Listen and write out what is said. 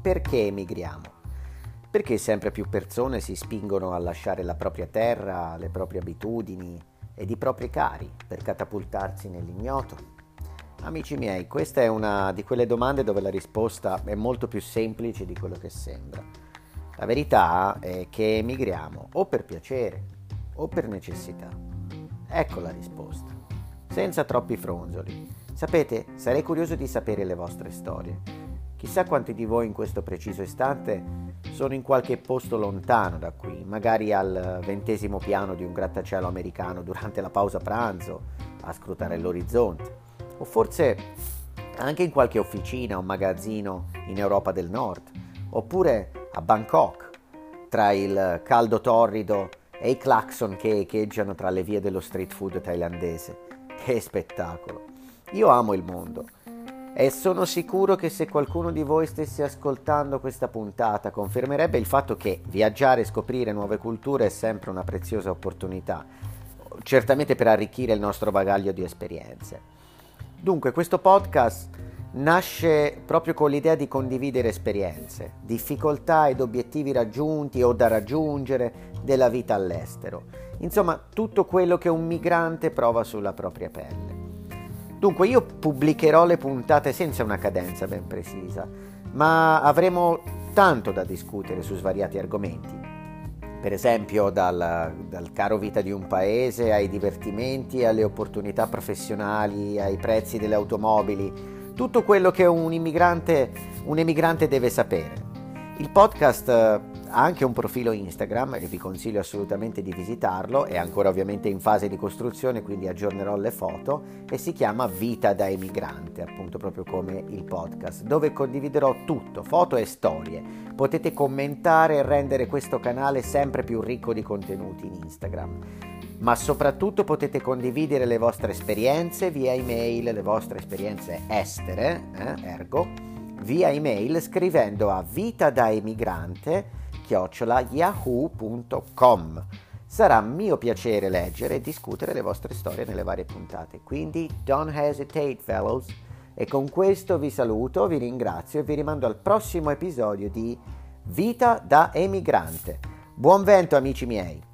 perché emigriamo? Perché sempre più persone si spingono a lasciare la propria terra, le proprie abitudini ed i propri cari per catapultarsi nell'ignoto? Amici miei, questa è una di quelle domande dove la risposta è molto più semplice di quello che sembra. La verità è che emigriamo o per piacere o per necessità. Ecco la risposta, senza troppi fronzoli. Sapete, sarei curioso di sapere le vostre storie. Chissà quanti di voi in questo preciso istante sono in qualche posto lontano da qui, magari al ventesimo piano di un grattacielo americano durante la pausa pranzo, a scrutare l'orizzonte, o forse anche in qualche officina o magazzino in Europa del Nord, oppure a Bangkok, tra il caldo torrido e i clacson che echeggiano tra le vie dello street food thailandese. Che spettacolo! Io amo il mondo e sono sicuro che se qualcuno di voi stesse ascoltando questa puntata confermerebbe il fatto che viaggiare e scoprire nuove culture è sempre una preziosa opportunità, certamente per arricchire il nostro bagaglio di esperienze. Dunque, questo podcast nasce proprio con l'idea di condividere esperienze, difficoltà ed obiettivi raggiunti o da raggiungere della vita all'estero. Insomma, tutto quello che un migrante prova sulla propria pelle. Dunque io pubblicherò le puntate senza una cadenza ben precisa, ma avremo tanto da discutere su svariati argomenti. Per esempio dal, dal caro vita di un paese ai divertimenti, alle opportunità professionali, ai prezzi delle automobili, tutto quello che un immigrante, un emigrante deve sapere. Il podcast ha anche un profilo Instagram e vi consiglio assolutamente di visitarlo, è ancora ovviamente in fase di costruzione quindi aggiornerò le foto e si chiama Vita da emigrante, appunto proprio come il podcast, dove condividerò tutto, foto e storie. Potete commentare e rendere questo canale sempre più ricco di contenuti in Instagram. Ma soprattutto potete condividere le vostre esperienze via email, le vostre esperienze estere, eh, ergo, via email scrivendo a vita da emigrante yahoo.com. Sarà mio piacere leggere e discutere le vostre storie nelle varie puntate, quindi don't hesitate fellows. E con questo vi saluto, vi ringrazio e vi rimando al prossimo episodio di Vita da emigrante. Buon vento amici miei!